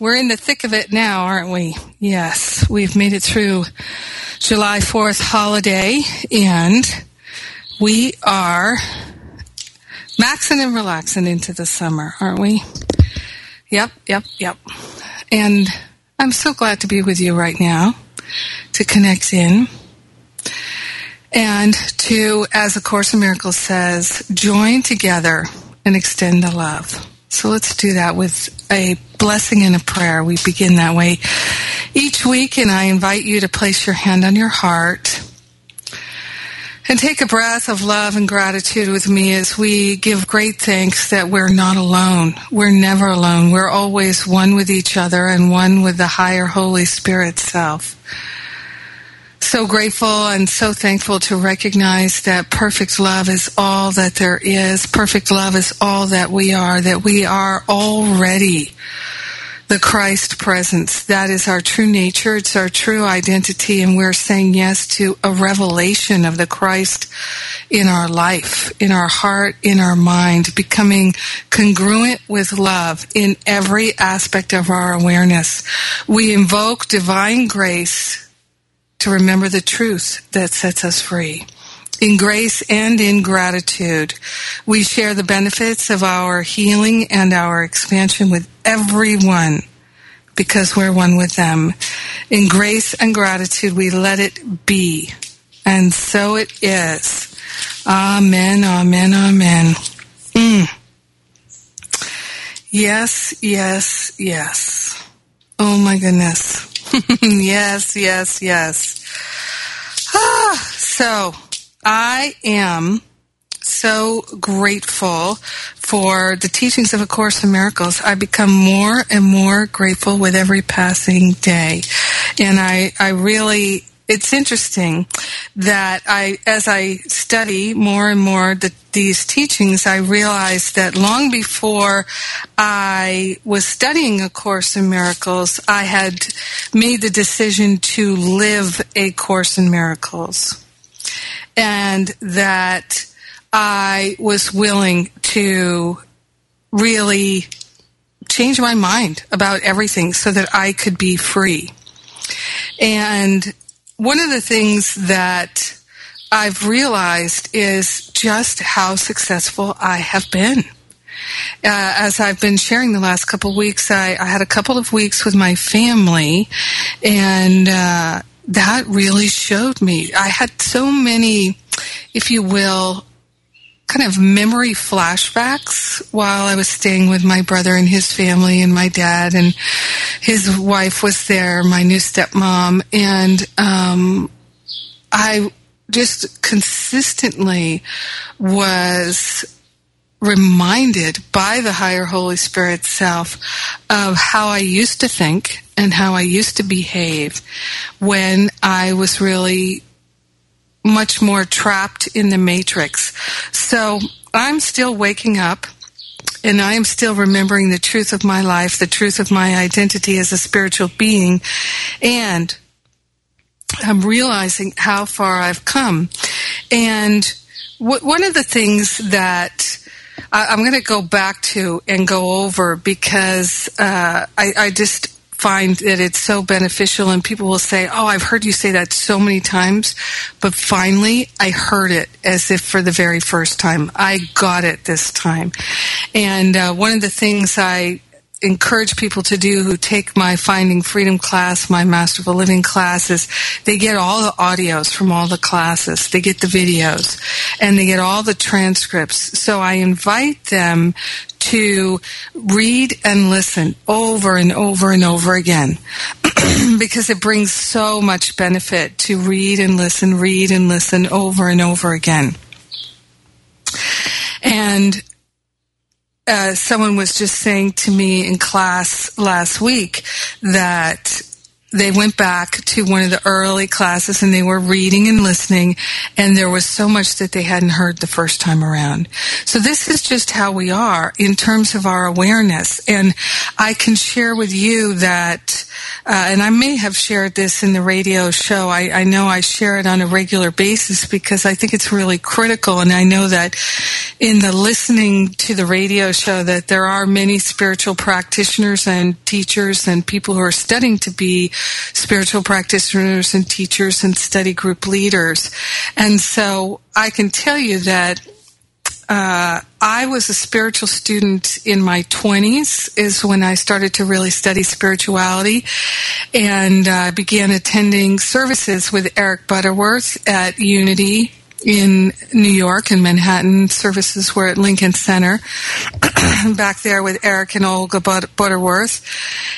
We're in the thick of it now, aren't we? Yes, we've made it through July 4th holiday and we are maxing and relaxing into the summer, aren't we? Yep, yep, yep. And I'm so glad to be with you right now to connect in and to, as A Course in Miracles says, join together and extend the love. So let's do that with a blessing and a prayer. We begin that way each week, and I invite you to place your hand on your heart and take a breath of love and gratitude with me as we give great thanks that we're not alone. We're never alone. We're always one with each other and one with the higher Holy Spirit self so grateful and so thankful to recognize that perfect love is all that there is. Perfect love is all that we are, that we are already the Christ presence. That is our true nature. It's our true identity. And we're saying yes to a revelation of the Christ in our life, in our heart, in our mind, becoming congruent with love in every aspect of our awareness. We invoke divine grace to remember the truth that sets us free. In grace and in gratitude, we share the benefits of our healing and our expansion with everyone because we're one with them. In grace and gratitude, we let it be. And so it is. Amen, amen, amen. Mm. Yes, yes, yes. Oh my goodness. yes, yes, yes. Ah, so I am so grateful for the teachings of A Course in Miracles. I become more and more grateful with every passing day. And I, I really it's interesting that I, as I study more and more the, these teachings, I realized that long before I was studying A Course in Miracles, I had made the decision to live A Course in Miracles. And that I was willing to really change my mind about everything so that I could be free. And one of the things that I've realized is just how successful I have been. Uh, as I've been sharing the last couple of weeks, I, I, had a couple of weeks with my family, and uh, that really showed me. I had so many, if you will, kind of memory flashbacks while I was staying with my brother and his family and my dad and his wife was there, my new stepmom, and um, I just consistently was reminded by the higher Holy Spirit self of how I used to think and how I used to behave when I was really much more trapped in the matrix. So I'm still waking up and I am still remembering the truth of my life, the truth of my identity as a spiritual being. And I'm realizing how far I've come. And w- one of the things that I- am going to go back to and go over because uh, I-, I just find that it's so beneficial and people will say, Oh, I've heard you say that so many times, but finally I heard it as if for the very first time. I got it this time. And uh, one of the things I encourage people to do who take my Finding Freedom class, my Masterful Living classes, they get all the audios from all the classes. They get the videos and they get all the transcripts. So I invite them to read and listen over and over and over again because it brings so much benefit to read and listen, read and listen over and over again. And uh, someone was just saying to me in class last week that they went back to one of the early classes and they were reading and listening and there was so much that they hadn't heard the first time around. So this is just how we are in terms of our awareness. And I can share with you that, uh, and I may have shared this in the radio show. I, I know I share it on a regular basis because I think it's really critical. And I know that in the listening to the radio show that there are many spiritual practitioners and teachers and people who are studying to be spiritual practitioners and teachers and study group leaders. And so I can tell you that uh, I was a spiritual student in my 20s, is when I started to really study spirituality and uh, began attending services with Eric Butterworth at Unity in New York in Manhattan. Services were at Lincoln Center back there with Eric and Olga Butterworth.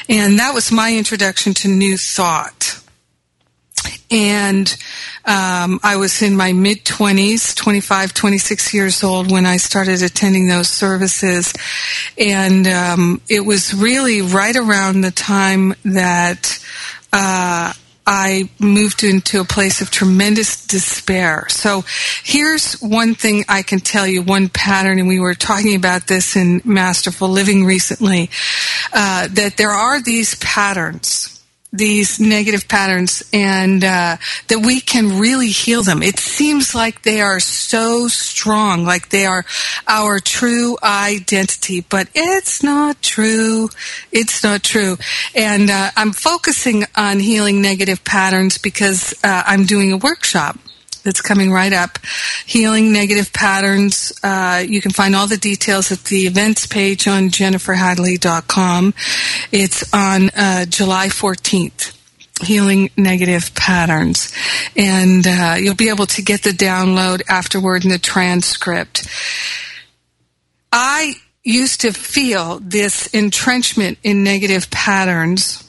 And that was my introduction to New Thought. And um, I was in my mid 20s, 25, 26 years old when I started attending those services. And um, it was really right around the time that uh, I moved into a place of tremendous despair. So here's one thing I can tell you, one pattern, and we were talking about this in Masterful Living recently, uh, that there are these patterns these negative patterns and uh, that we can really heal them. It seems like they are so strong, like they are our true identity, but it's not true. It's not true. And uh, I'm focusing on healing negative patterns because uh, I'm doing a workshop that's coming right up. Healing negative patterns. Uh, you can find all the details at the events page on jenniferhadley.com. It's on uh, July 14th. Healing negative patterns. And uh, you'll be able to get the download afterward in the transcript. I used to feel this entrenchment in negative patterns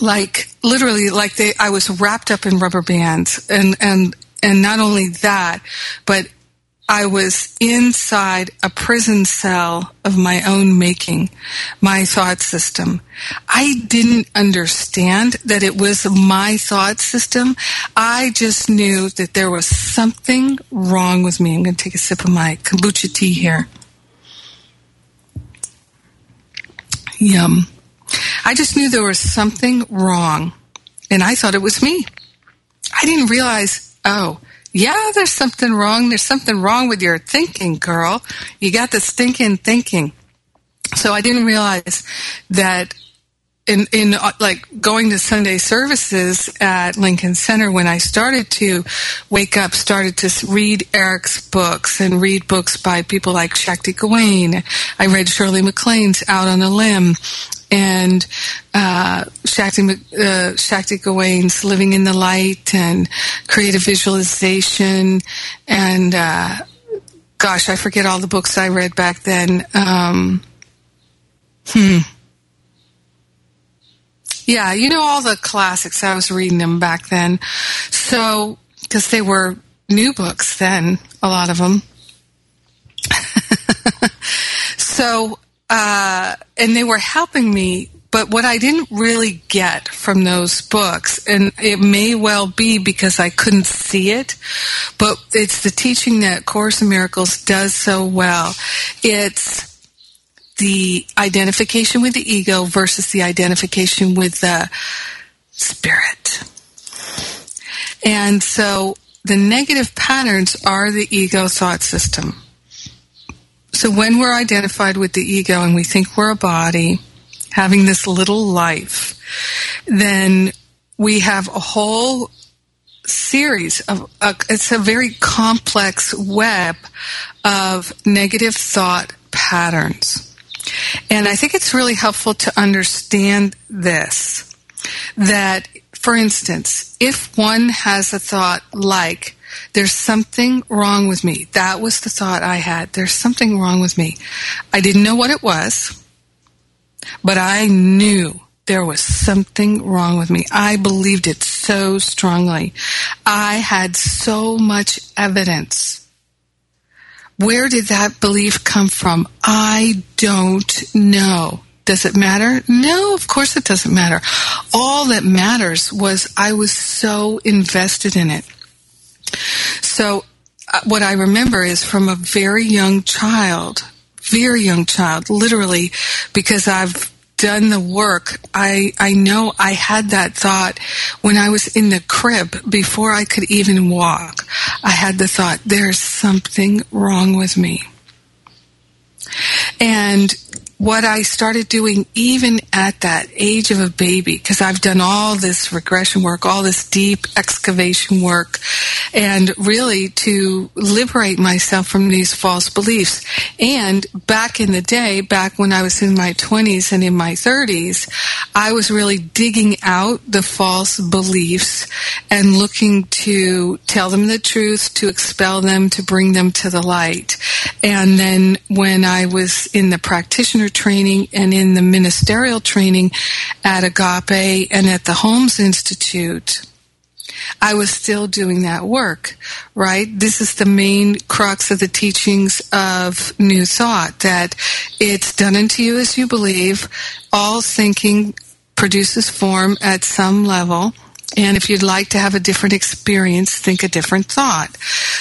like literally like they I was wrapped up in rubber bands and and and not only that but I was inside a prison cell of my own making, my thought system. I didn't understand that it was my thought system. I just knew that there was something wrong with me. I'm going to take a sip of my kombucha tea here. Yum. I just knew there was something wrong, and I thought it was me. I didn't realize, oh, yeah, there's something wrong. There's something wrong with your thinking, girl. You got this thinking thinking. So I didn't realize that in in uh, like going to Sunday services at Lincoln Center when I started to wake up, started to read Eric's books and read books by people like Shakti Gawain. I read Shirley MacLaine's Out on a Limb and uh, Shakti, uh, Shakti Gawain's Living in the Light and Creative Visualization and uh, gosh, I forget all the books I read back then. Um, hmm. Yeah, you know all the classics. I was reading them back then. So, because they were new books then, a lot of them. so uh, and they were helping me. But what I didn't really get from those books, and it may well be because I couldn't see it, but it's the teaching that Course in Miracles does so well. It's the identification with the ego versus the identification with the spirit. And so the negative patterns are the ego thought system. So when we're identified with the ego and we think we're a body, having this little life, then we have a whole series of, uh, it's a very complex web of negative thought patterns. And I think it's really helpful to understand this, that for instance, if one has a thought like, there's something wrong with me. That was the thought I had. There's something wrong with me. I didn't know what it was, but I knew there was something wrong with me. I believed it so strongly. I had so much evidence. Where did that belief come from? I don't know. Does it matter? No, of course it doesn't matter. All that matters was I was so invested in it. So, uh, what I remember is from a very young child, very young child, literally, because I've done the work, I, I know I had that thought when I was in the crib before I could even walk. I had the thought, there's something wrong with me. And what I started doing even at that age of a baby, because I've done all this regression work, all this deep excavation work, and really to liberate myself from these false beliefs. And back in the day, back when I was in my 20s and in my 30s, I was really digging out the false beliefs and looking to tell them the truth, to expel them, to bring them to the light. And then when I was in the practitioner training and in the ministerial training at Agape and at the Holmes Institute, I was still doing that work, right? This is the main crux of the teachings of New Thought, that it's done unto you as you believe. All thinking produces form at some level. And if you'd like to have a different experience, think a different thought.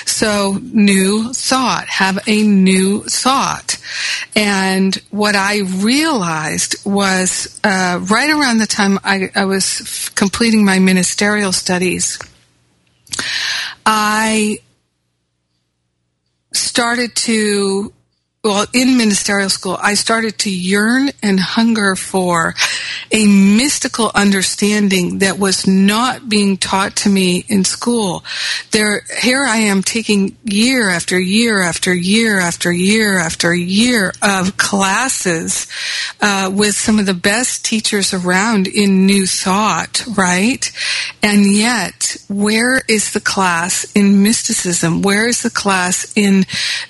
So, new thought, have a new thought. And what I realized was uh, right around the time I, I was f- completing my ministerial studies, I started to well, in ministerial school, I started to yearn and hunger for a mystical understanding that was not being taught to me in school. There, here I am taking year after year after year after year after year of classes uh, with some of the best teachers around in New Thought, right? And yet, where is the class in mysticism? Where is the class in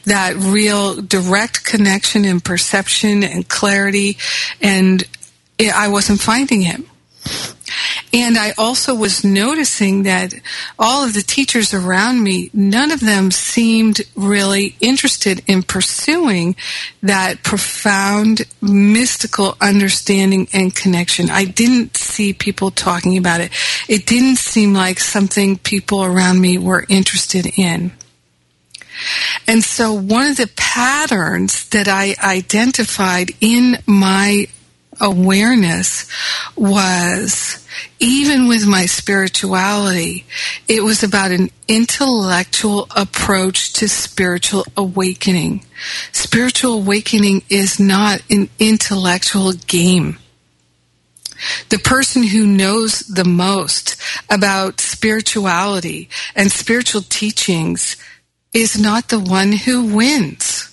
that real direct direct connection and perception and clarity, and I wasn't finding him. And I also was noticing that all of the teachers around me, none of them seemed really interested in pursuing that profound mystical understanding and connection. I didn't see people talking about it. It didn't seem like something people around me were interested in. And so one of the patterns that I identified in my awareness was even with my spirituality, it was about an intellectual approach to spiritual awakening. Spiritual awakening is not an intellectual game. The person who knows the most about spirituality and spiritual teachings is not the one who wins.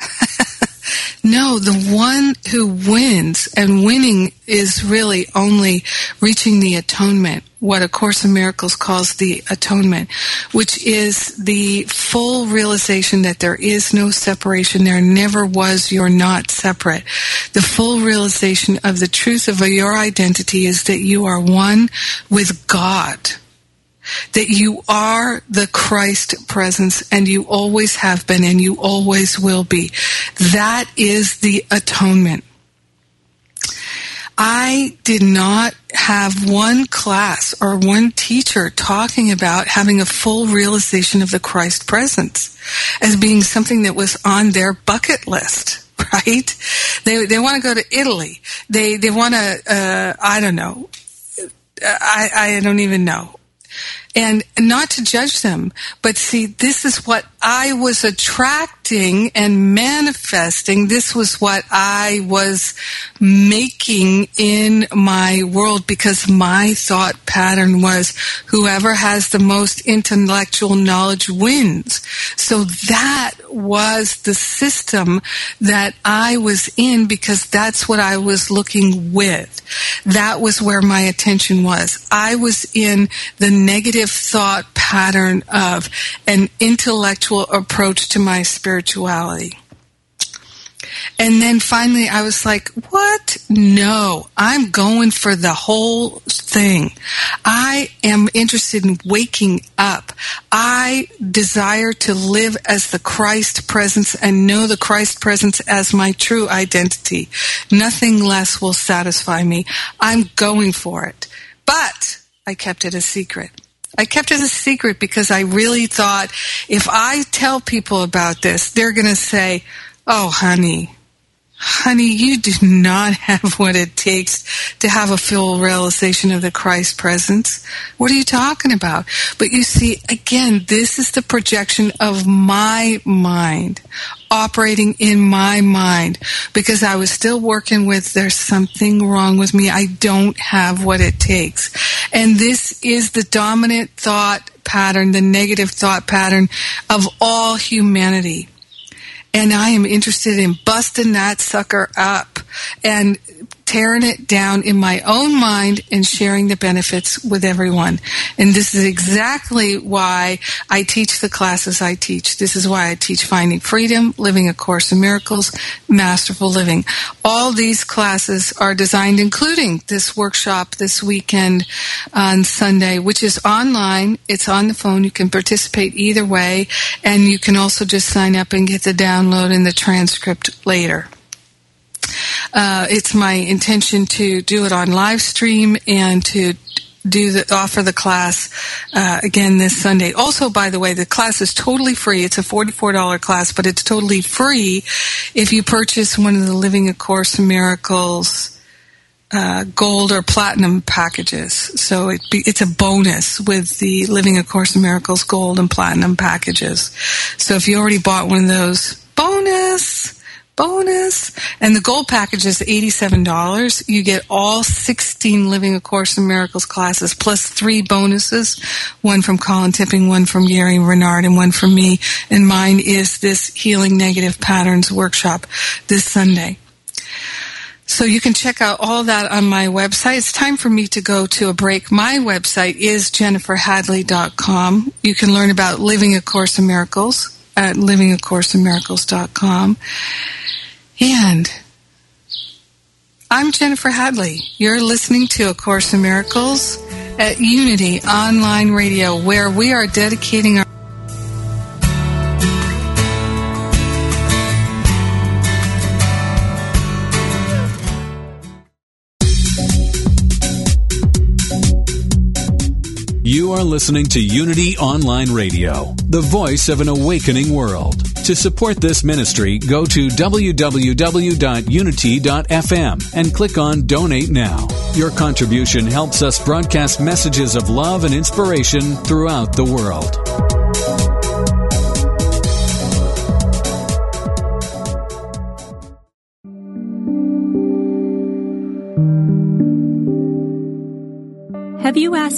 no, the one who wins, and winning is really only reaching the atonement, what A Course in Miracles calls the atonement, which is the full realization that there is no separation, there never was, you're not separate. The full realization of the truth of your identity is that you are one with God that you are the Christ presence and you always have been and you always will be. That is the atonement. I did not have one class or one teacher talking about having a full realization of the Christ presence as being something that was on their bucket list, right? They, they want to go to Italy. They, they want to, uh, I don't know. I, I don't even know and not to judge them, but see, this is what I was attracting and manifesting. This was what I was making in my world because my thought pattern was whoever has the most intellectual knowledge wins. So that was the system that I was in because that's what I was looking with. That was where my attention was. I was in the negative thought pattern of an intellectual approach to my spirituality. And then finally I was like, what? No, I'm going for the whole thing. I am interested in waking up. I desire to live as the Christ presence and know the Christ presence as my true identity. Nothing less will satisfy me. I'm going for it. But I kept it a secret. I kept it a secret because I really thought if I tell people about this, they're going to say, Oh, honey, honey, you do not have what it takes to have a full realization of the Christ presence. What are you talking about? But you see, again, this is the projection of my mind, operating in my mind, because I was still working with there's something wrong with me. I don't have what it takes. And this is the dominant thought pattern, the negative thought pattern of all humanity and I am interested in busting that sucker up. And tearing it down in my own mind and sharing the benefits with everyone. And this is exactly why I teach the classes I teach. This is why I teach Finding Freedom, Living a Course in Miracles, Masterful Living. All these classes are designed, including this workshop this weekend on Sunday, which is online. It's on the phone. You can participate either way. And you can also just sign up and get the download and the transcript later. Uh, it's my intention to do it on live stream and to do the offer the class uh, again this Sunday. Also, by the way, the class is totally free. It's a forty-four dollar class, but it's totally free if you purchase one of the Living a Course Miracles. Uh, gold or platinum packages. So it be, it's a bonus with the Living a Course in Miracles gold and platinum packages. So if you already bought one of those, bonus! Bonus. And the gold package is $87. You get all 16 Living A Course in Miracles classes plus three bonuses. One from Colin Tipping, one from Gary Renard, and one from me. And mine is this Healing Negative Patterns workshop this Sunday. So you can check out all that on my website. It's time for me to go to a break. My website is jenniferhadley.com. You can learn about Living A Course in Miracles at livingacourseinmiracles.com. And I'm Jennifer Hadley. You're listening to A Course in Miracles at Unity Online Radio, where we are dedicating our You are listening to Unity Online Radio, the voice of an awakening world. To support this ministry, go to www.unity.fm and click on Donate Now. Your contribution helps us broadcast messages of love and inspiration throughout the world.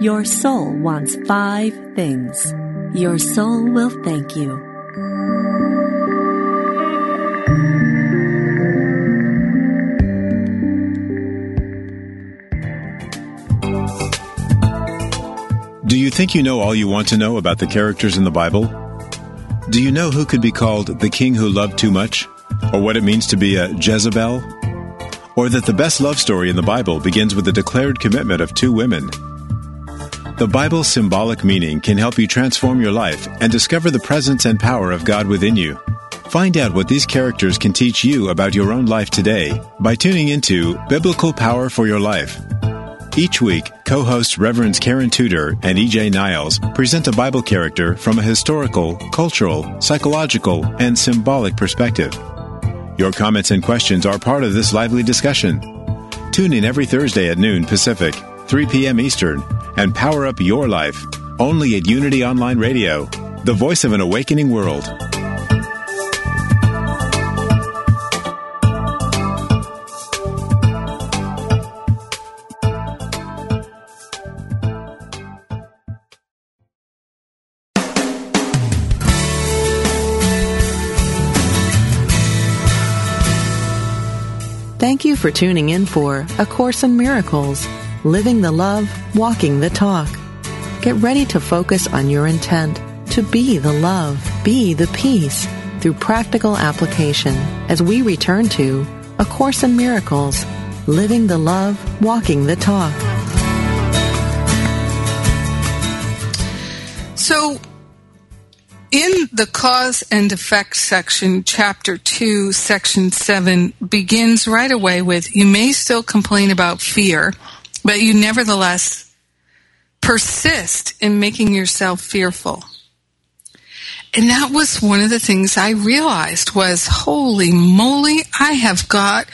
Your Soul Wants Five Things. Your soul will thank you. Do you think you know all you want to know about the characters in the Bible? Do you know who could be called the king who loved too much? Or what it means to be a Jezebel? Or that the best love story in the Bible begins with the declared commitment of two women? The Bible's symbolic meaning can help you transform your life and discover the presence and power of God within you. Find out what these characters can teach you about your own life today by tuning into Biblical Power for Your Life each week, co hosts Reverends Karen Tudor and EJ Niles present a Bible character from a historical, cultural, psychological, and symbolic perspective. Your comments and questions are part of this lively discussion. Tune in every Thursday at noon Pacific, 3 p.m. Eastern, and power up your life only at Unity Online Radio, the voice of an awakening world. Thank you for tuning in for A Course in Miracles, Living the Love, Walking the Talk. Get ready to focus on your intent to be the love, be the peace through practical application as we return to A Course in Miracles, Living the Love, Walking the Talk. So, in the cause and effect section, chapter 2, section 7 begins right away with You may still complain about fear, but you nevertheless persist in making yourself fearful. And that was one of the things I realized was holy moly, I have got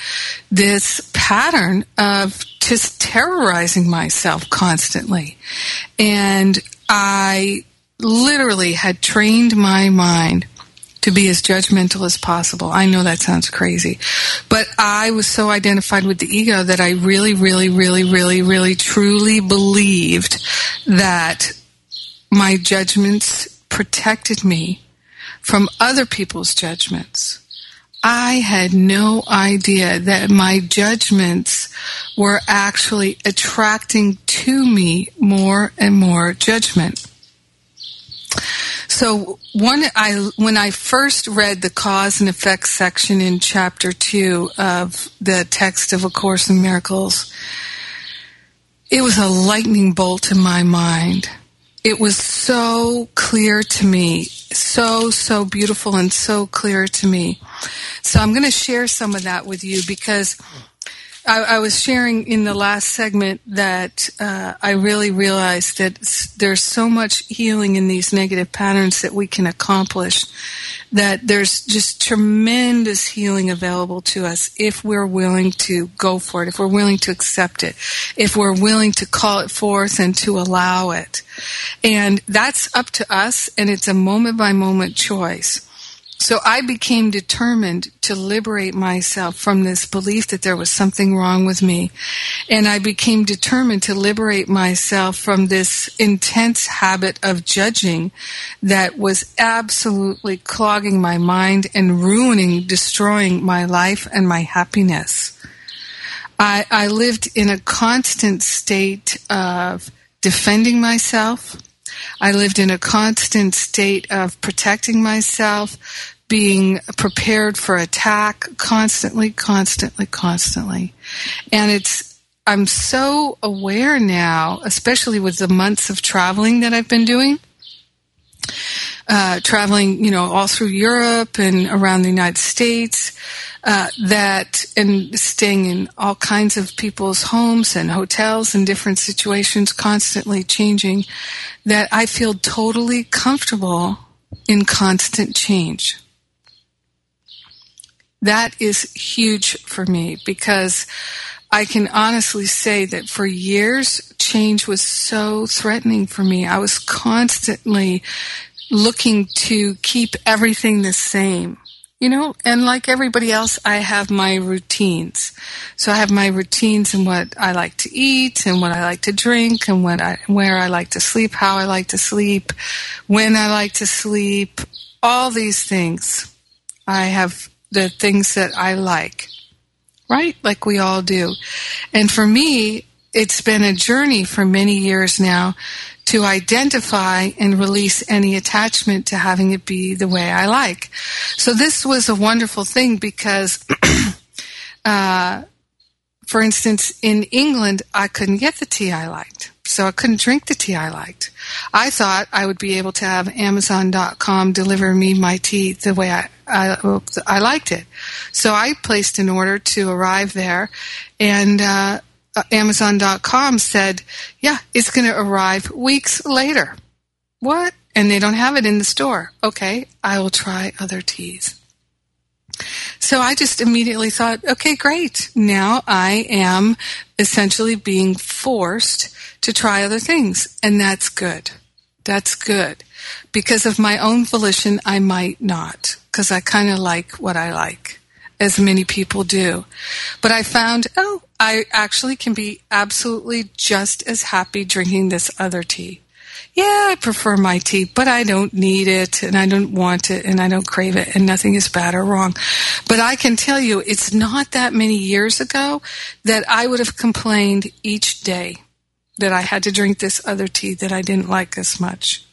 this pattern of just terrorizing myself constantly. And I literally had trained my mind to be as judgmental as possible. I know that sounds crazy, but I was so identified with the ego that I really, really, really, really, really, truly believed that my judgments protected me from other people's judgments. I had no idea that my judgments were actually attracting to me more and more judgment. So one, I when I first read the cause and effect section in chapter two of the text of A Course in Miracles, it was a lightning bolt in my mind. It was so clear to me, so so beautiful and so clear to me. So I'm going to share some of that with you because I, I, was sharing in the last segment that uh, I really realized that there's so much healing in these negative patterns that we can accomplish. That there's just tremendous healing available to us if we're willing to go for it, if we're willing to accept it, if we're willing to call it forth and to allow it. And that's up to us, and it's a moment by moment choice. So I became determined to liberate myself from this belief that there was something wrong with me. And I became determined to liberate myself from this intense habit of judging that was absolutely clogging my mind and ruining, destroying my life and my happiness. I, I lived in a constant state of defending myself. I lived in a constant state of protecting myself, being prepared for attack constantly, constantly, constantly. And it's, I'm so aware now, especially with the months of traveling that I've been doing. Uh, traveling, you know, all through Europe and around the United States, uh, that and staying in all kinds of people's homes and hotels and different situations, constantly changing, that I feel totally comfortable in constant change. That is huge for me because I can honestly say that for years, change was so threatening for me. I was constantly looking to keep everything the same. you know, and like everybody else, I have my routines. So I have my routines and what I like to eat and what I like to drink and what I, where I like to sleep, how I like to sleep, when I like to sleep, all these things. I have the things that I like, right? Like we all do. And for me, it's been a journey for many years now to identify and release any attachment to having it be the way I like. So this was a wonderful thing because, uh, for instance, in England, I couldn't get the tea I liked. So I couldn't drink the tea I liked. I thought I would be able to have Amazon.com deliver me my tea the way I, I, I liked it. So I placed an order to arrive there and, uh, Amazon.com said, yeah, it's going to arrive weeks later. What? And they don't have it in the store. Okay, I will try other teas. So I just immediately thought, okay, great. Now I am essentially being forced to try other things. And that's good. That's good. Because of my own volition, I might not. Because I kind of like what I like as many people do. But I found, oh, I actually can be absolutely just as happy drinking this other tea. Yeah, I prefer my tea, but I don't need it and I don't want it and I don't crave it and nothing is bad or wrong. But I can tell you it's not that many years ago that I would have complained each day that I had to drink this other tea that I didn't like as much.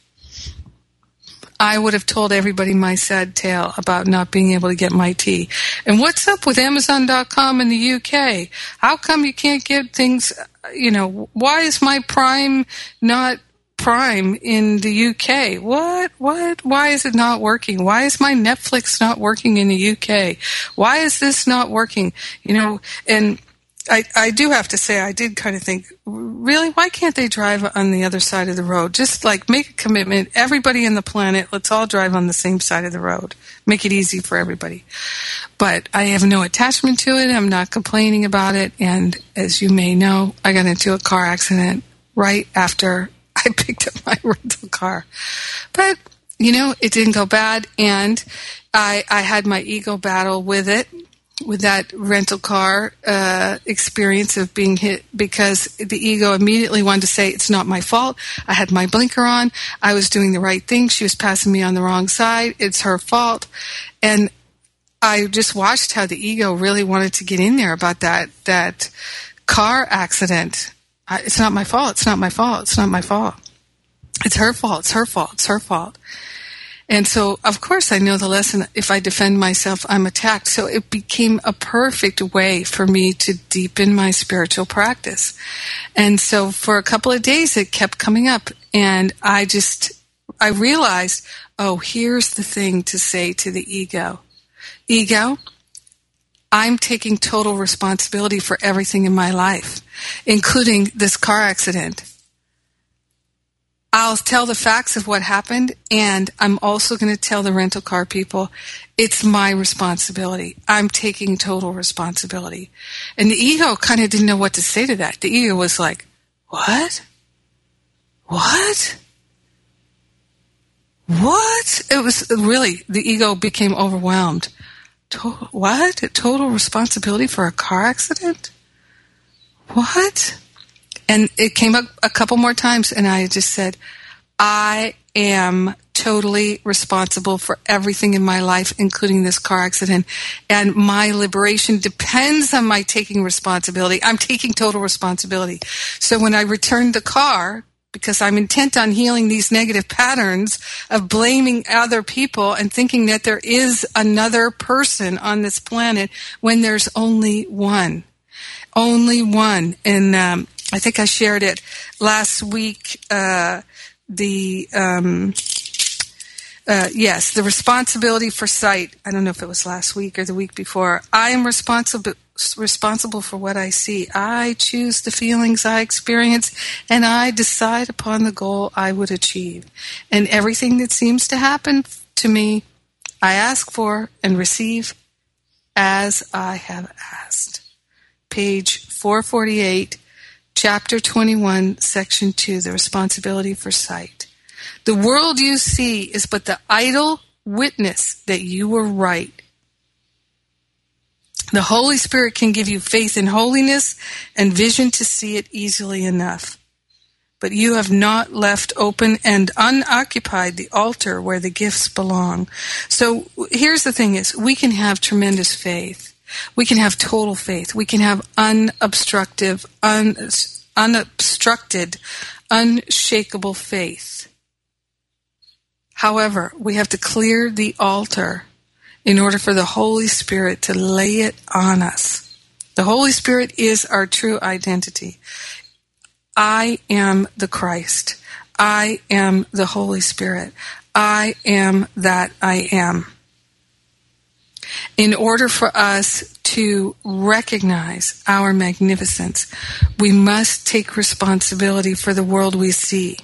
I would have told everybody my sad tale about not being able to get my tea. And what's up with Amazon.com in the UK? How come you can't get things, you know, why is my Prime not Prime in the UK? What? What? Why is it not working? Why is my Netflix not working in the UK? Why is this not working? You know, and I, I do have to say, I did kind of think, really, why can't they drive on the other side of the road? Just like make a commitment. Everybody in the planet, let's all drive on the same side of the road. Make it easy for everybody. But I have no attachment to it. I'm not complaining about it. And as you may know, I got into a car accident right after I picked up my rental car. But, you know, it didn't go bad. And I, I had my ego battle with it with that rental car uh, experience of being hit because the ego immediately wanted to say it's not my fault. I had my blinker on. I was doing the right thing. She was passing me on the wrong side. It's her fault. And I just watched how the ego really wanted to get in there about that that car accident. I, it's not my fault. It's not my fault. It's not my fault. It's her fault. It's her fault. It's her fault. And so, of course, I know the lesson. If I defend myself, I'm attacked. So it became a perfect way for me to deepen my spiritual practice. And so for a couple of days, it kept coming up. And I just, I realized, oh, here's the thing to say to the ego. Ego, I'm taking total responsibility for everything in my life, including this car accident. I'll tell the facts of what happened, and I'm also going to tell the rental car people it's my responsibility. I'm taking total responsibility. And the ego kind of didn't know what to say to that. The ego was like, What? What? What? It was really, the ego became overwhelmed. What? Total responsibility for a car accident? What? And it came up a couple more times, and I just said, I am totally responsible for everything in my life, including this car accident. And my liberation depends on my taking responsibility. I'm taking total responsibility. So when I returned the car, because I'm intent on healing these negative patterns of blaming other people and thinking that there is another person on this planet when there's only one. Only one. And um, I think I shared it last week. Uh, the um, uh, yes, the responsibility for sight. I don't know if it was last week or the week before. I am responsible responsible for what I see. I choose the feelings I experience, and I decide upon the goal I would achieve. And everything that seems to happen to me, I ask for and receive as I have asked. Page 448 Chapter 21, Section 2, The Responsibility for Sight. The world you see is but the idle witness that you were right The Holy Spirit can give you faith in holiness and vision to see it easily enough. But you have not left open and unoccupied the altar where the gifts belong. So here's the thing is, we can have tremendous faith. We can have total faith. We can have unobstructive, un, unobstructed, unshakable faith. However, we have to clear the altar in order for the Holy Spirit to lay it on us. The Holy Spirit is our true identity. I am the Christ. I am the Holy Spirit. I am that I am. In order for us to recognize our magnificence, we must take responsibility for the world we see.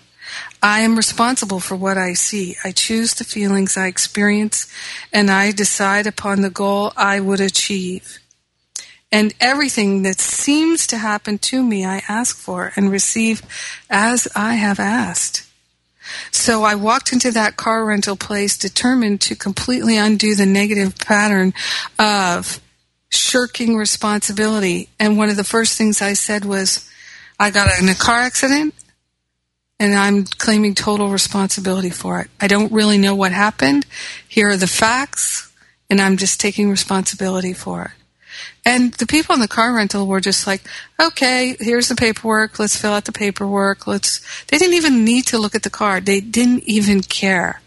I am responsible for what I see. I choose the feelings I experience and I decide upon the goal I would achieve. And everything that seems to happen to me, I ask for and receive as I have asked. So I walked into that car rental place determined to completely undo the negative pattern of shirking responsibility. And one of the first things I said was, I got in a car accident and I'm claiming total responsibility for it. I don't really know what happened. Here are the facts, and I'm just taking responsibility for it. And the people in the car rental were just like, okay, here's the paperwork. Let's fill out the paperwork. Let's, they didn't even need to look at the car. They didn't even care.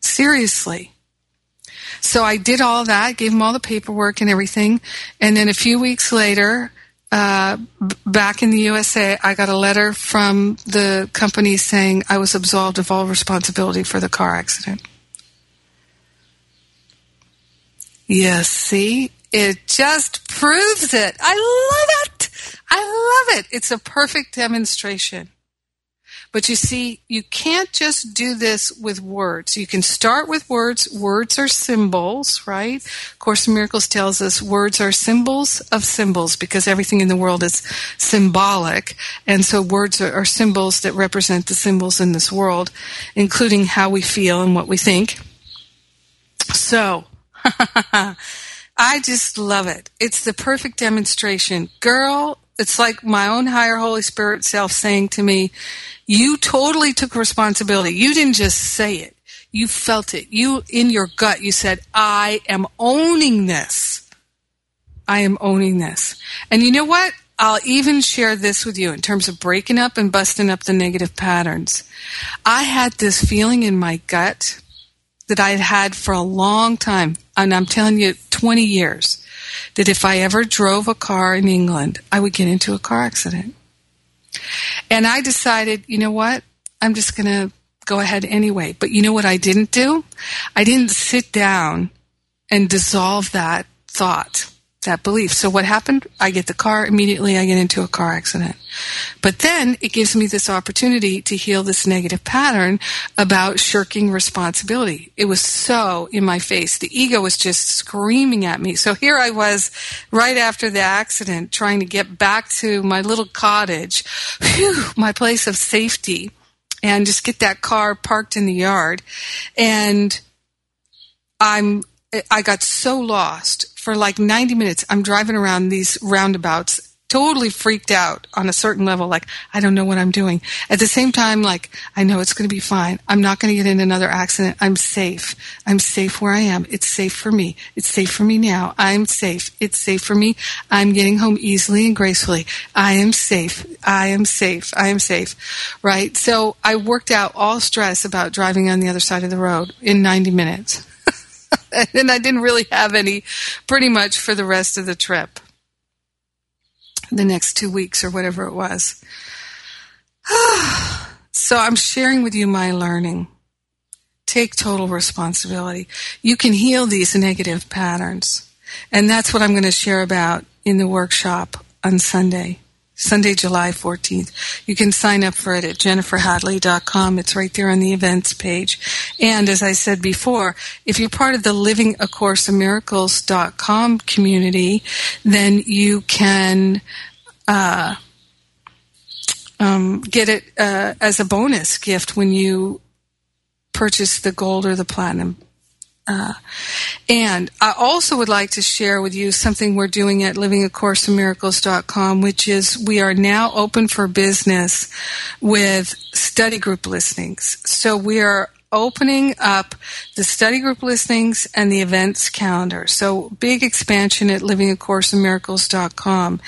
Seriously. So I did all that, gave them all the paperwork and everything. And then a few weeks later, uh, back in the USA, I got a letter from the company saying I was absolved of all responsibility for the car accident. Yes, see? It just proves it. I love it. I love it. It's a perfect demonstration. But you see, you can't just do this with words. You can start with words. Words are symbols, right? Course in Miracles tells us words are symbols of symbols because everything in the world is symbolic. And so words are, are symbols that represent the symbols in this world, including how we feel and what we think. So, I just love it. It's the perfect demonstration. Girl, it's like my own higher Holy Spirit self saying to me, you totally took responsibility. You didn't just say it. You felt it. You, in your gut, you said, I am owning this. I am owning this. And you know what? I'll even share this with you in terms of breaking up and busting up the negative patterns. I had this feeling in my gut that I had had for a long time, and I'm telling you, 20 years, that if I ever drove a car in England, I would get into a car accident. And I decided, you know what? I'm just going to go ahead anyway. But you know what I didn't do? I didn't sit down and dissolve that thought, that belief. So what happened? I get the car, immediately I get into a car accident. But then it gives me this opportunity to heal this negative pattern about shirking responsibility. It was so in my face. The ego was just screaming at me. So here I was right after the accident trying to get back to my little cottage, whew, my place of safety and just get that car parked in the yard. And I'm I got so lost for like 90 minutes. I'm driving around these roundabouts totally freaked out on a certain level like i don't know what i'm doing. At the same time like i know it's going to be fine. I'm not going to get in another accident. I'm safe. I'm safe where i am. It's safe for me. It's safe for me now. I'm safe. It's safe for me. I'm getting home easily and gracefully. I am safe. I am safe. I am safe. Right? So i worked out all stress about driving on the other side of the road in 90 minutes and i didn't really have any pretty much for the rest of the trip the next two weeks or whatever it was. so I'm sharing with you my learning. Take total responsibility. You can heal these negative patterns. And that's what I'm going to share about in the workshop on Sunday. Sunday, July 14th. You can sign up for it at jenniferhadley.com. It's right there on the events page. And as I said before, if you're part of the Living A Course in Miracles.com community, then you can uh, um, get it uh, as a bonus gift when you purchase the gold or the platinum Uh, and I also would like to share with you something we're doing at livingacourseofmiracles.com, which is we are now open for business with study group listings. So we are opening up the study group listings and the events calendar. So big expansion at livingacourseofmiracles.com.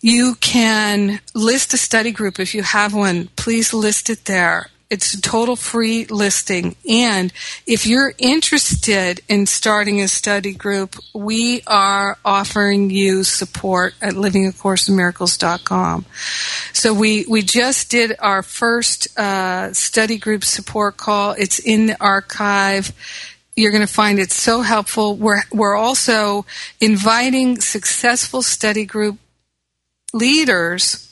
You can list a study group if you have one. Please list it there. It's a total free listing. And if you're interested in starting a study group, we are offering you support at livingacourseofmiracles.com. So we, we just did our first uh, study group support call. It's in the archive you're going to find it so helpful. We're, we're also inviting successful study group leaders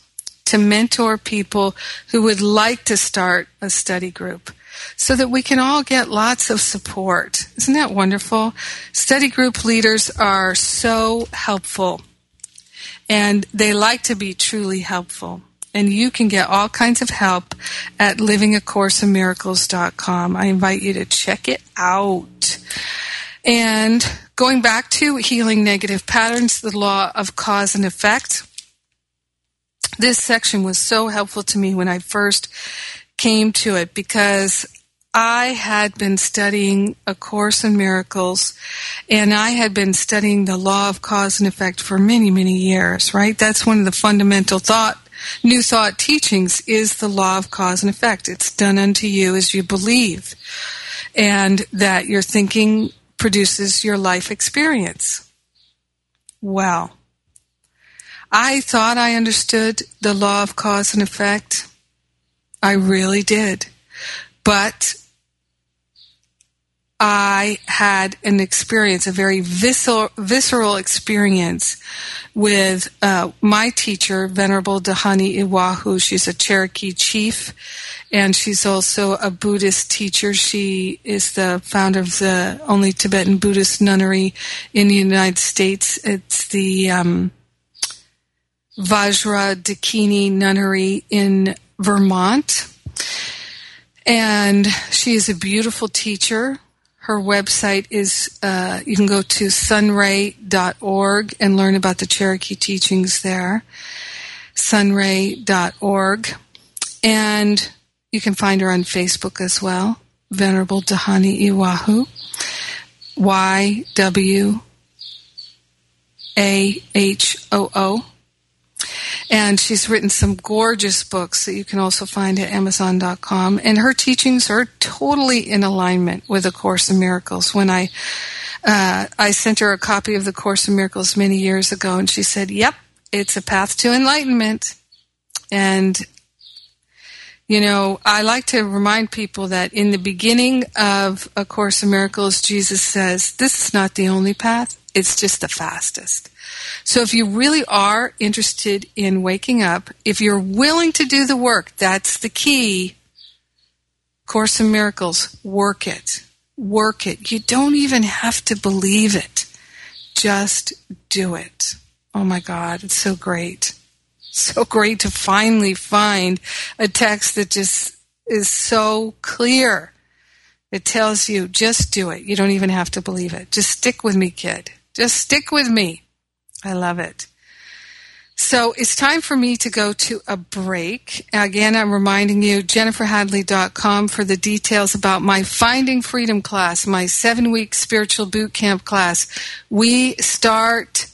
to mentor people who would like to start a study group so that we can all get lots of support. Isn't that wonderful? Study group leaders are so helpful and they like to be truly helpful. And you can get all kinds of help at livingacourseofmiracles.com. I invite you to check it out. And going back to healing negative patterns, the law of cause and effect this section was so helpful to me when I first came to it because I had been studying A Course in Miracles and I had been studying the law of cause and effect for many, many years, right? That's one of the fundamental thought, new thought teachings is the law of cause and effect. It's done unto you as you believe and that your thinking produces your life experience. Well, I thought I understood the law of cause and effect. I really did. But I had an experience, a very visceral, visceral experience with uh, my teacher, Venerable Dhyani Ywahoo. She's a Cherokee chief, and she's also a Buddhist teacher. She is the founder of the only Tibetan Buddhist nunnery in the United States. It's the um, Vajra Dakini Nunnery in Vermont. And she is a beautiful teacher. Her website is, uh, you can go to sunray.org and learn about the Cherokee teachings there. Sunray.org. And you can find her on Facebook as well. Venerable Dhyani Ywahoo. Y W A H O O. And she's written some gorgeous books that you can also find at Amazon.com. And her teachings are totally in alignment with the Course in Miracles. When I uh, I sent her a copy of the Course in Miracles many years ago, and she said, "Yep, it's a path to enlightenment." And you know, I like to remind people that in the beginning of A Course in Miracles, Jesus says, "This is not the only path; it's just the fastest." So if you really are interested in waking up, if you're willing to do the work, that's the key. Course in Miracles, work it. Work it. You don't even have to believe it. Just do it. Oh my God, it's so great. So great to finally find a text that just is so clear. It tells you, just do it. You don't even have to believe it. Just stick with me, kid. Just stick with me. I love it. So it's time for me to go to a break. Again, I'm reminding you, jenniferhadley.com for the details about my Finding Freedom class, my seven week spiritual boot camp class. We start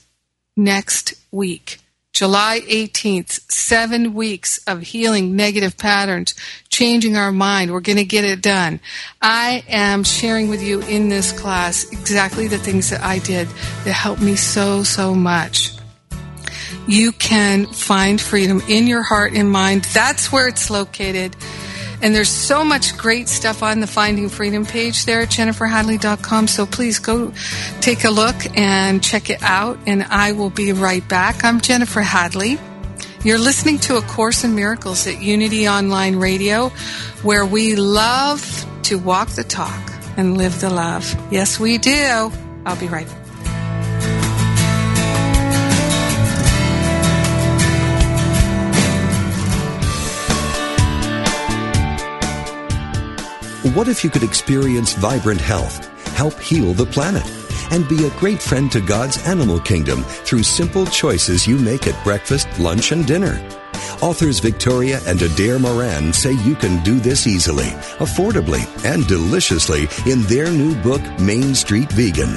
next week. July 18th, seven weeks of healing negative patterns, changing our mind. We're going to get it done. I am sharing with you in this class exactly the things that I did that helped me so, so much. You can find freedom in your heart and mind. That's where it's located. And there's so much great stuff on the Finding Freedom page there at jenniferhadley.com. So please go take a look and check it out. And I will be right back. I'm Jennifer Hadley. You're listening to A Course in Miracles at Unity Online Radio, where we love to walk the talk and live the love. Yes, we do. I'll be right back. What if you could experience vibrant health? help heal the planet. And be a great friend to God's animal kingdom through simple choices you make at breakfast, lunch, and dinner. Authors Victoria and Adair Moran say you can do this easily, affordably, and deliciously in their new book, Main Street Vegan.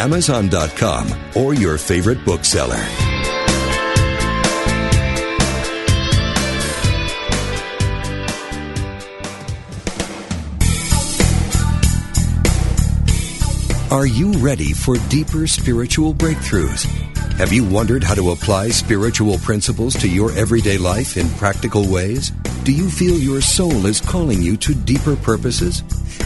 Amazon.com, or your favorite bookseller. Are you ready for deeper spiritual breakthroughs? Have you wondered how to apply spiritual principles to your everyday life in practical ways? Do you feel your soul is calling you to deeper purposes?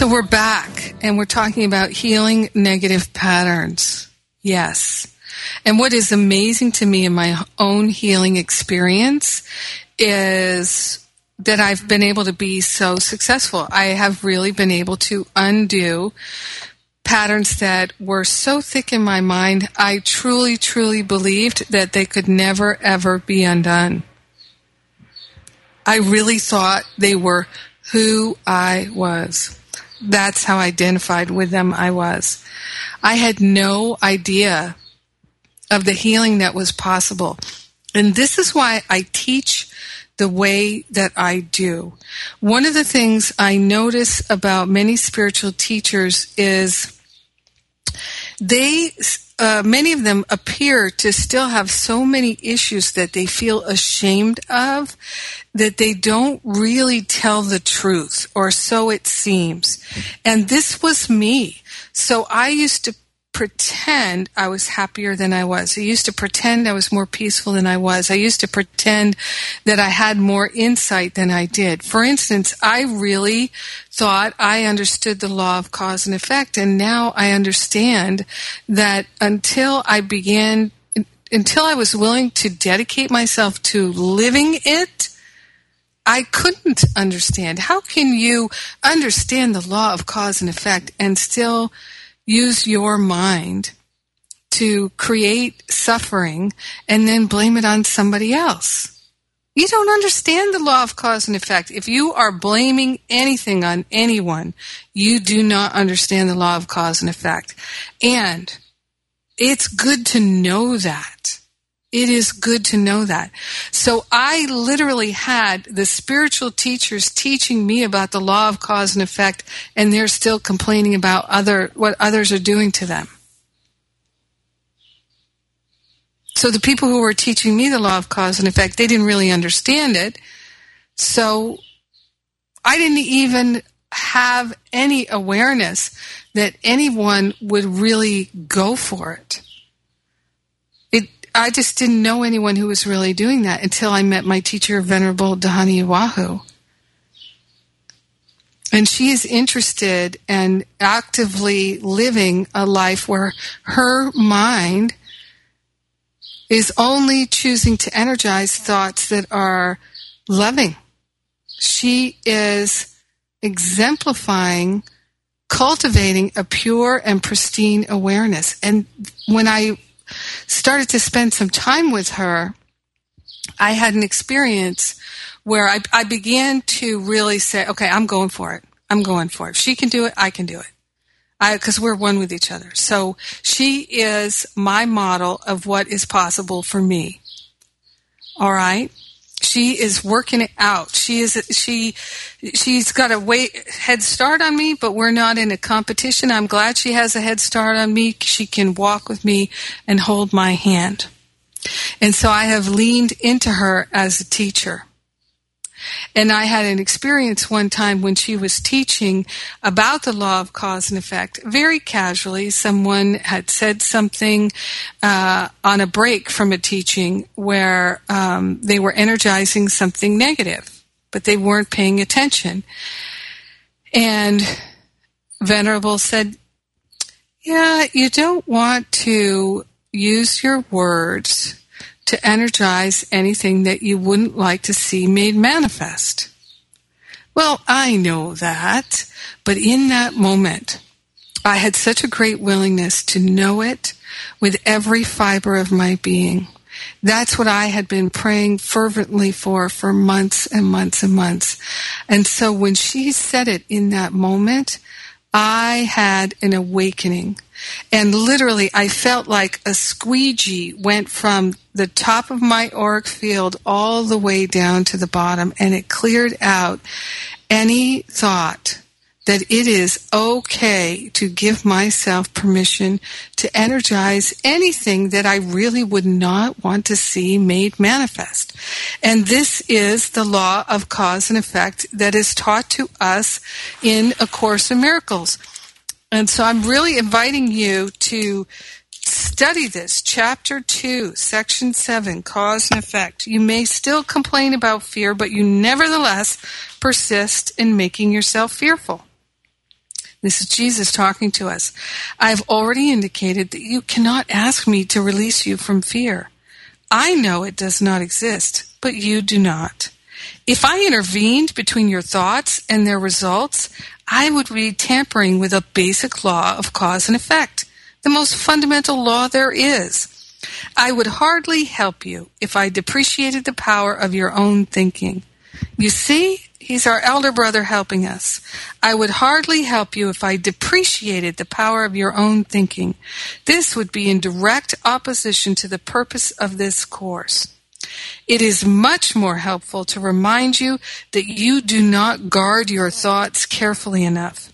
So we're back and we're talking about healing negative patterns. Yes. And what is amazing to me in my own healing experience is that I've been able to be so successful. I have really been able to undo patterns that were so thick in my mind. I truly, truly believed that they could never, ever be undone. I really thought they were who I was that's how identified with them I was. I had no idea of the healing that was possible. And this is why I teach the way that I do. One of the things I notice about many spiritual teachers is they uh, many of them appear to still have so many issues that they feel ashamed of that they don't really tell the truth, or so it seems. And this was me. So I used to pretend I was happier than I was. I used to pretend I was more peaceful than I was. I used to pretend that I had more insight than I did. For instance, I really thought I understood the law of cause and effect, and now I understand that until I began, until I was willing to dedicate myself to living it, I couldn't understand. How can you understand the law of cause and effect and still use your mind to create suffering and then blame it on somebody else. You don't understand the law of cause and effect. If you are blaming anything on anyone, you do not understand the law of cause and effect. And it's good to know that. It is good to know that. So I literally had the spiritual teachers teaching me about the law of cause and effect, and they're still complaining about other what others are doing to them. So the people who were teaching me the law of cause and effect, they didn't really understand it. So I didn't even have any awareness that anyone would really go for it. I just didn't know anyone who was really doing that until I met my teacher, Venerable Dhyani Ywahoo. And she is interested and actively living a life where her mind is only choosing to energize thoughts that are loving. She is exemplifying cultivating a pure and pristine awareness. And when I started to spend some time with her, I had an experience where I, I began to really say, okay, I'm going for it. I'm going for it. If she can do it, I can do it. Because we're one with each other. So she is my model of what is possible for me. All right she is working it out. She is she she's got a way head start on me, but we're not in a competition. I'm glad she has a head start on me. She can walk with me and hold my hand. And so I have leaned into her as a teacher. And I had an experience one time when she was teaching about the law of cause and effect. Very casually, someone had said something uh, on a break from a teaching where um, they were energizing something negative, but they weren't paying attention. And Venerable said, Yeah, you don't want to use your words to energize anything that you wouldn't like to see made manifest. Well, I know that, but in that moment, I had such a great willingness to know it with every fiber of my being. That's what I had been praying fervently for for months and months and months. And so when she said it in that moment, I had an awakening. And literally, I felt like a squeegee went from the top of my auric field all the way down to the bottom, and it cleared out any thought that it is okay to give myself permission to energize anything that I really would not want to see made manifest. And this is the law of cause and effect that is taught to us in A Course in Miracles. And so I'm really inviting you to study this. Chapter 2, Section 7, Cause and Effect. You may still complain about fear, but you nevertheless persist in making yourself fearful. This is Jesus talking to us. I've already indicated that you cannot ask me to release you from fear. I know it does not exist, but you do not. If I intervened between your thoughts and their results, I would be tampering with a basic law of cause and effect, the most fundamental law there is. I would hardly help you if I depreciated the power of your own thinking. You see, he's our elder brother helping us. I would hardly help you if I depreciated the power of your own thinking. This would be in direct opposition to the purpose of this course. It is much more helpful to remind you that you do not guard your thoughts carefully enough.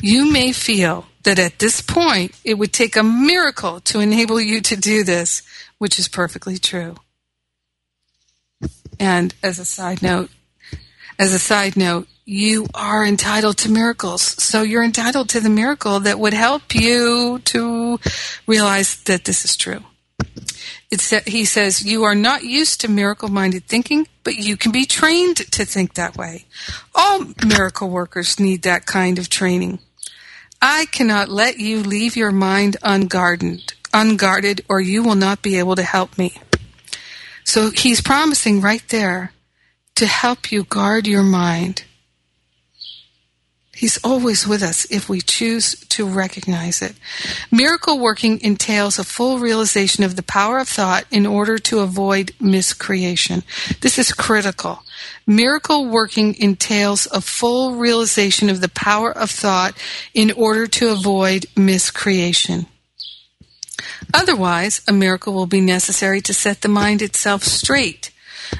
You may feel that at this point it would take a miracle to enable you to do this, which is perfectly true. And as a side note, as a side note, you are entitled to miracles. So you're entitled to the miracle that would help you to realize that this is true. He says, You are not used to miracle minded thinking, but you can be trained to think that way. All miracle workers need that kind of training. I cannot let you leave your mind unguarded, unguarded, or you will not be able to help me. So he's promising right there to help you guard your mind He's always with us if we choose to recognize it. Miracle working entails a full realization of the power of thought in order to avoid miscreation. This is critical. Miracle working entails a full realization of the power of thought in order to avoid miscreation. Otherwise, a miracle will be necessary to set the mind itself straight.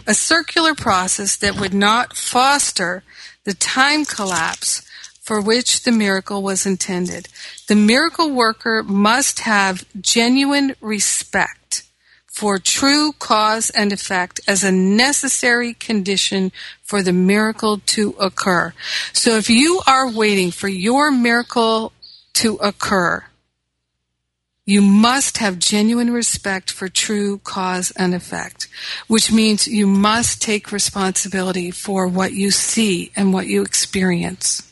A circular process that would not foster the time collapse for which the miracle was intended. The miracle worker must have genuine respect for true cause and effect as a necessary condition for the miracle to occur. So if you are waiting for your miracle to occur, you must have genuine respect for true cause and effect, which means you must take responsibility for what you see and what you experience.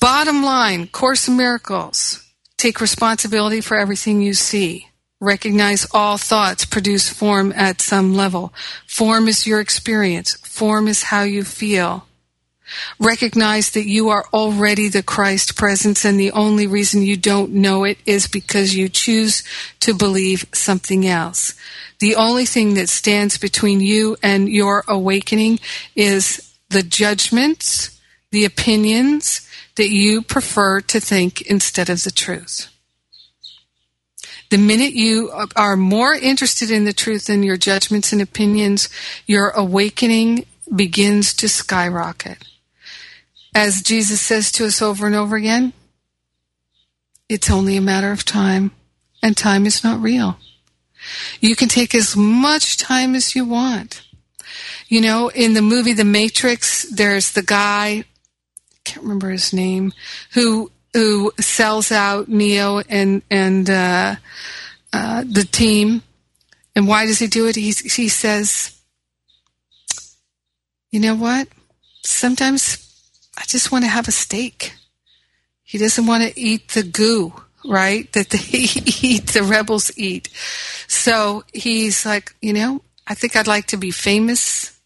Bottom line, Course in Miracles. Take responsibility for everything you see. Recognize all thoughts produce form at some level. Form is your experience. Form is how you feel. Recognize that you are already the Christ presence and the only reason you don't know it is because you choose to believe something else. The only thing that stands between you and your awakening is the judgments, the opinions that you prefer to think instead of the truth. The minute you are more interested in the truth than your judgments and opinions, your awakening begins to skyrocket. As Jesus says to us over and over again, it's only a matter of time, and time is not real. You can take as much time as you want. You know, in the movie The Matrix, there's the guy, can't remember his name, who who sells out Neo and and uh, uh, the team. And why does he do it? He he says, "You know what? Sometimes I just want to have a steak." He doesn't want to eat the goo, right? That they eat, the rebels eat. So he's like, you know, I think I'd like to be famous.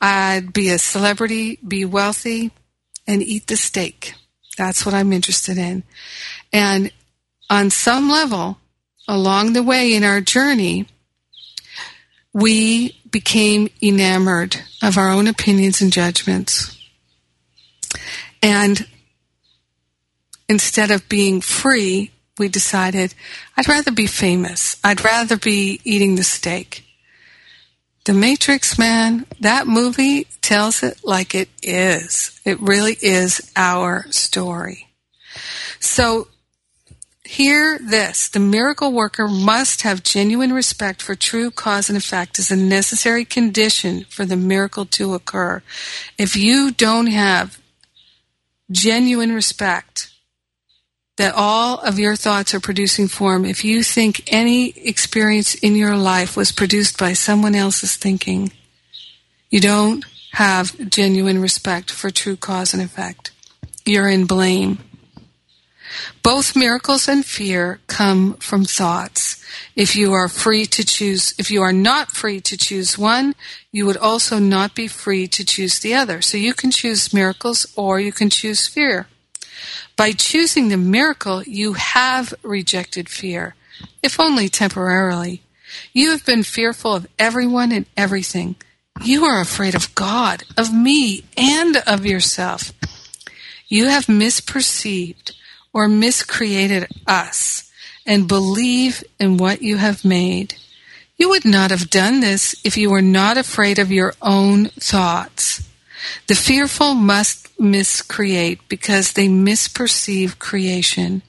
I'd be a celebrity, be wealthy, and eat the steak. That's what I'm interested in. And on some level, along the way in our journey, we became enamored of our own opinions and judgments. And instead of being free, we decided, I'd rather be famous. I'd rather be eating the steak. The Matrix, man, that movie tells it like it is. It really is our story. So, hear this. The miracle worker must have genuine respect for true cause and effect as a necessary condition for the miracle to occur. If you don't have genuine respect that all of your thoughts are producing form. If you think any experience in your life was produced by someone else's thinking, you don't have genuine respect for true cause and effect. You're in blame. Both miracles and fear come from thoughts. If you are free to choose, if you are not free to choose one, you would also not be free to choose the other. So you can choose miracles or you can choose fear. By choosing the miracle, you have rejected fear, if only temporarily. You have been fearful of everyone and everything. You are afraid of God, of me, and of yourself. You have misperceived or miscreated us and believe in what you have made. You would not have done this if you were not afraid of your own thoughts. The fearful must miscreate because they misperceive creation.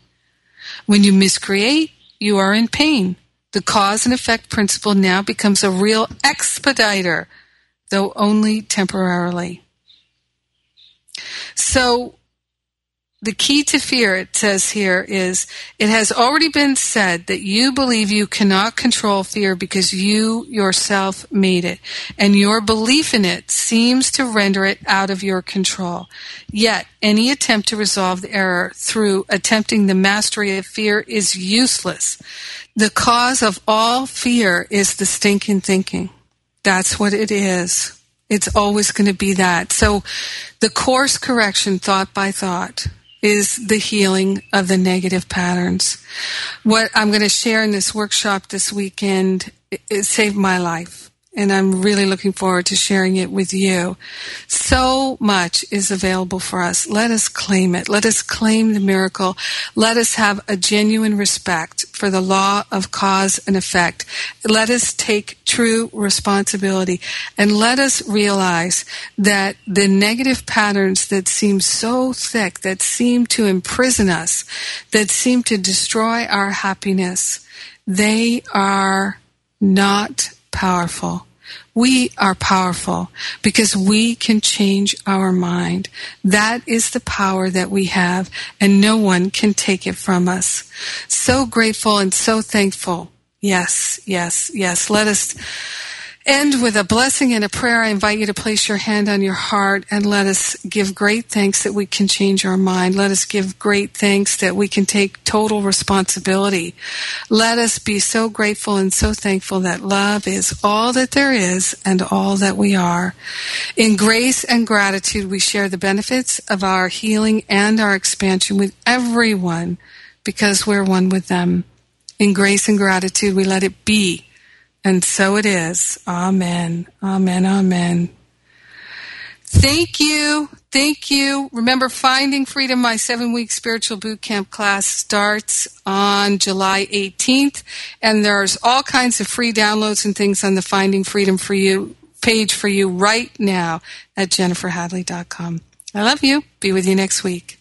When you miscreate, you are in pain. The cause and effect principle now becomes a real expediter, though only temporarily. So, the key to fear, it says here, is it has already been said that you believe you cannot control fear because you yourself made it, and your belief in it seems to render it out of your control. Yet, any attempt to resolve the error through attempting the mastery of fear is useless. The cause of all fear is the stinking thinking. That's what it is. It's always going to be that. So, the course correction thought by thought is the healing of the negative patterns. What I'm going to share in this workshop this weekend it saved my life. And I'm really looking forward to sharing it with you. So much is available for us. Let us claim it. Let us claim the miracle. Let us have a genuine respect for the law of cause and effect. Let us take true responsibility and let us realize that the negative patterns that seem so thick, that seem to imprison us, that seem to destroy our happiness, they are not powerful. We are powerful because we can change our mind. That is the power that we have, and no one can take it from us. So grateful and so thankful. Yes, yes, yes. Let us end with a blessing and a prayer. I invite you to place your hand on your heart and let us give great thanks that we can change our mind. Let us give great thanks that we can take total responsibility. Let us be so grateful and so thankful that love is all that there is and all that we are. In grace and gratitude, we share the benefits of our healing and our expansion with everyone because we're one with them. In grace and gratitude, we let it be and so it is. Amen. Amen. Amen. Thank you. Thank you. Remember, Finding Freedom, my seven week spiritual boot camp class starts on July 18th. And there's all kinds of free downloads and things on the Finding Freedom for You page for you right now at jenniferhadley.com. I love you. Be with you next week.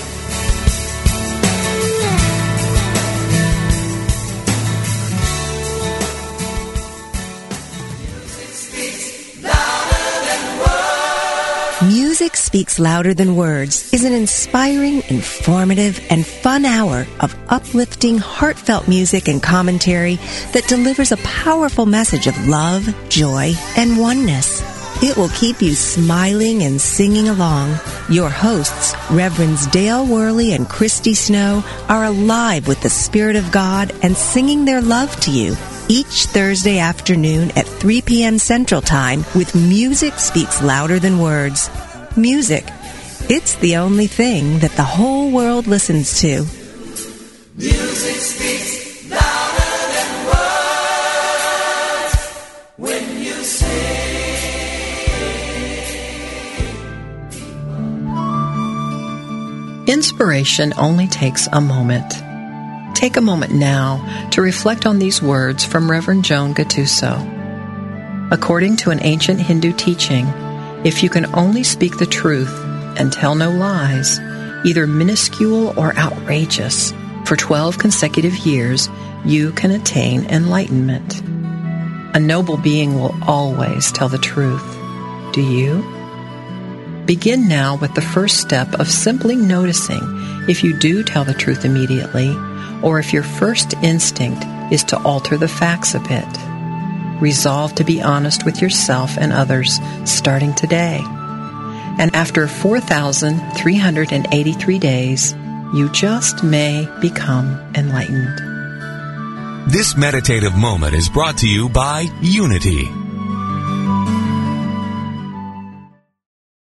Music Speaks Louder Than Words is an inspiring, informative, and fun hour of uplifting, heartfelt music and commentary that delivers a powerful message of love, joy, and oneness. It will keep you smiling and singing along. Your hosts, Reverends Dale Worley and Christy Snow, are alive with the Spirit of God and singing their love to you each Thursday afternoon at 3 p.m. Central Time with Music Speaks Louder Than Words. Music. It's the only thing that the whole world listens to. Music speaks louder than words when you sing. Inspiration only takes a moment. Take a moment now to reflect on these words from Reverend Joan Gattuso. According to an ancient Hindu teaching, if you can only speak the truth and tell no lies, either minuscule or outrageous, for 12 consecutive years, you can attain enlightenment. A noble being will always tell the truth. Do you? Begin now with the first step of simply noticing if you do tell the truth immediately or if your first instinct is to alter the facts a bit. Resolve to be honest with yourself and others starting today. And after 4,383 days, you just may become enlightened. This meditative moment is brought to you by Unity